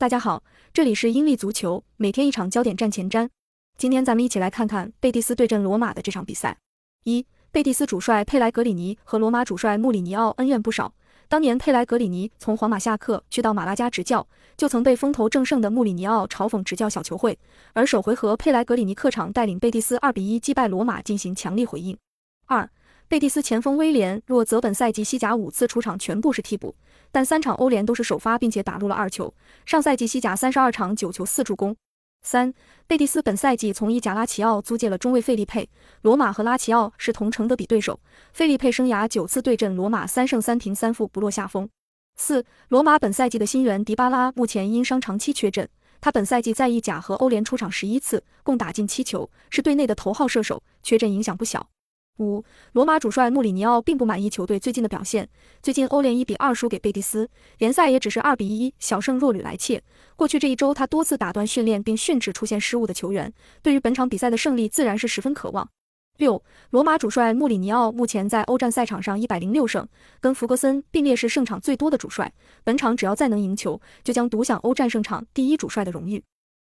大家好，这里是英利足球，每天一场焦点战前瞻。今天咱们一起来看看贝蒂斯对阵罗马的这场比赛。一，贝蒂斯主帅佩莱格里尼和罗马主帅穆里尼奥恩怨不少。当年佩莱格里尼从皇马下课去到马拉加执教，就曾被风头正盛的穆里尼奥嘲讽执教小球会。而首回合佩莱格里尼客场带领贝蒂斯二比一击败罗马，进行强力回应。二。贝蒂斯前锋威廉若泽本赛季西甲五次出场全部是替补，但三场欧联都是首发，并且打入了二球。上赛季西甲三十二场九球四助攻。三，贝蒂斯本赛季从意甲拉齐奥租借了中卫费利佩。罗马和拉齐奥是同城德比对手，费利佩生涯九次对阵罗马三胜三平三负不落下风。四，罗马本赛季的新援迪巴拉目前因伤长期缺阵，他本赛季在意甲和欧联出场十一次，共打进七球，是队内的头号射手，缺阵影响不小。五，罗马主帅穆里尼奥并不满意球队最近的表现。最近欧联一比二输给贝蒂斯，联赛也只是二比一小胜弱旅莱切。过去这一周，他多次打断训练并训斥出现失误的球员。对于本场比赛的胜利，自然是十分渴望。六，罗马主帅穆里尼奥目前在欧战赛场上一百零六胜，跟弗格森并列是胜场最多的主帅。本场只要再能赢球，就将独享欧战胜场第一主帅的荣誉。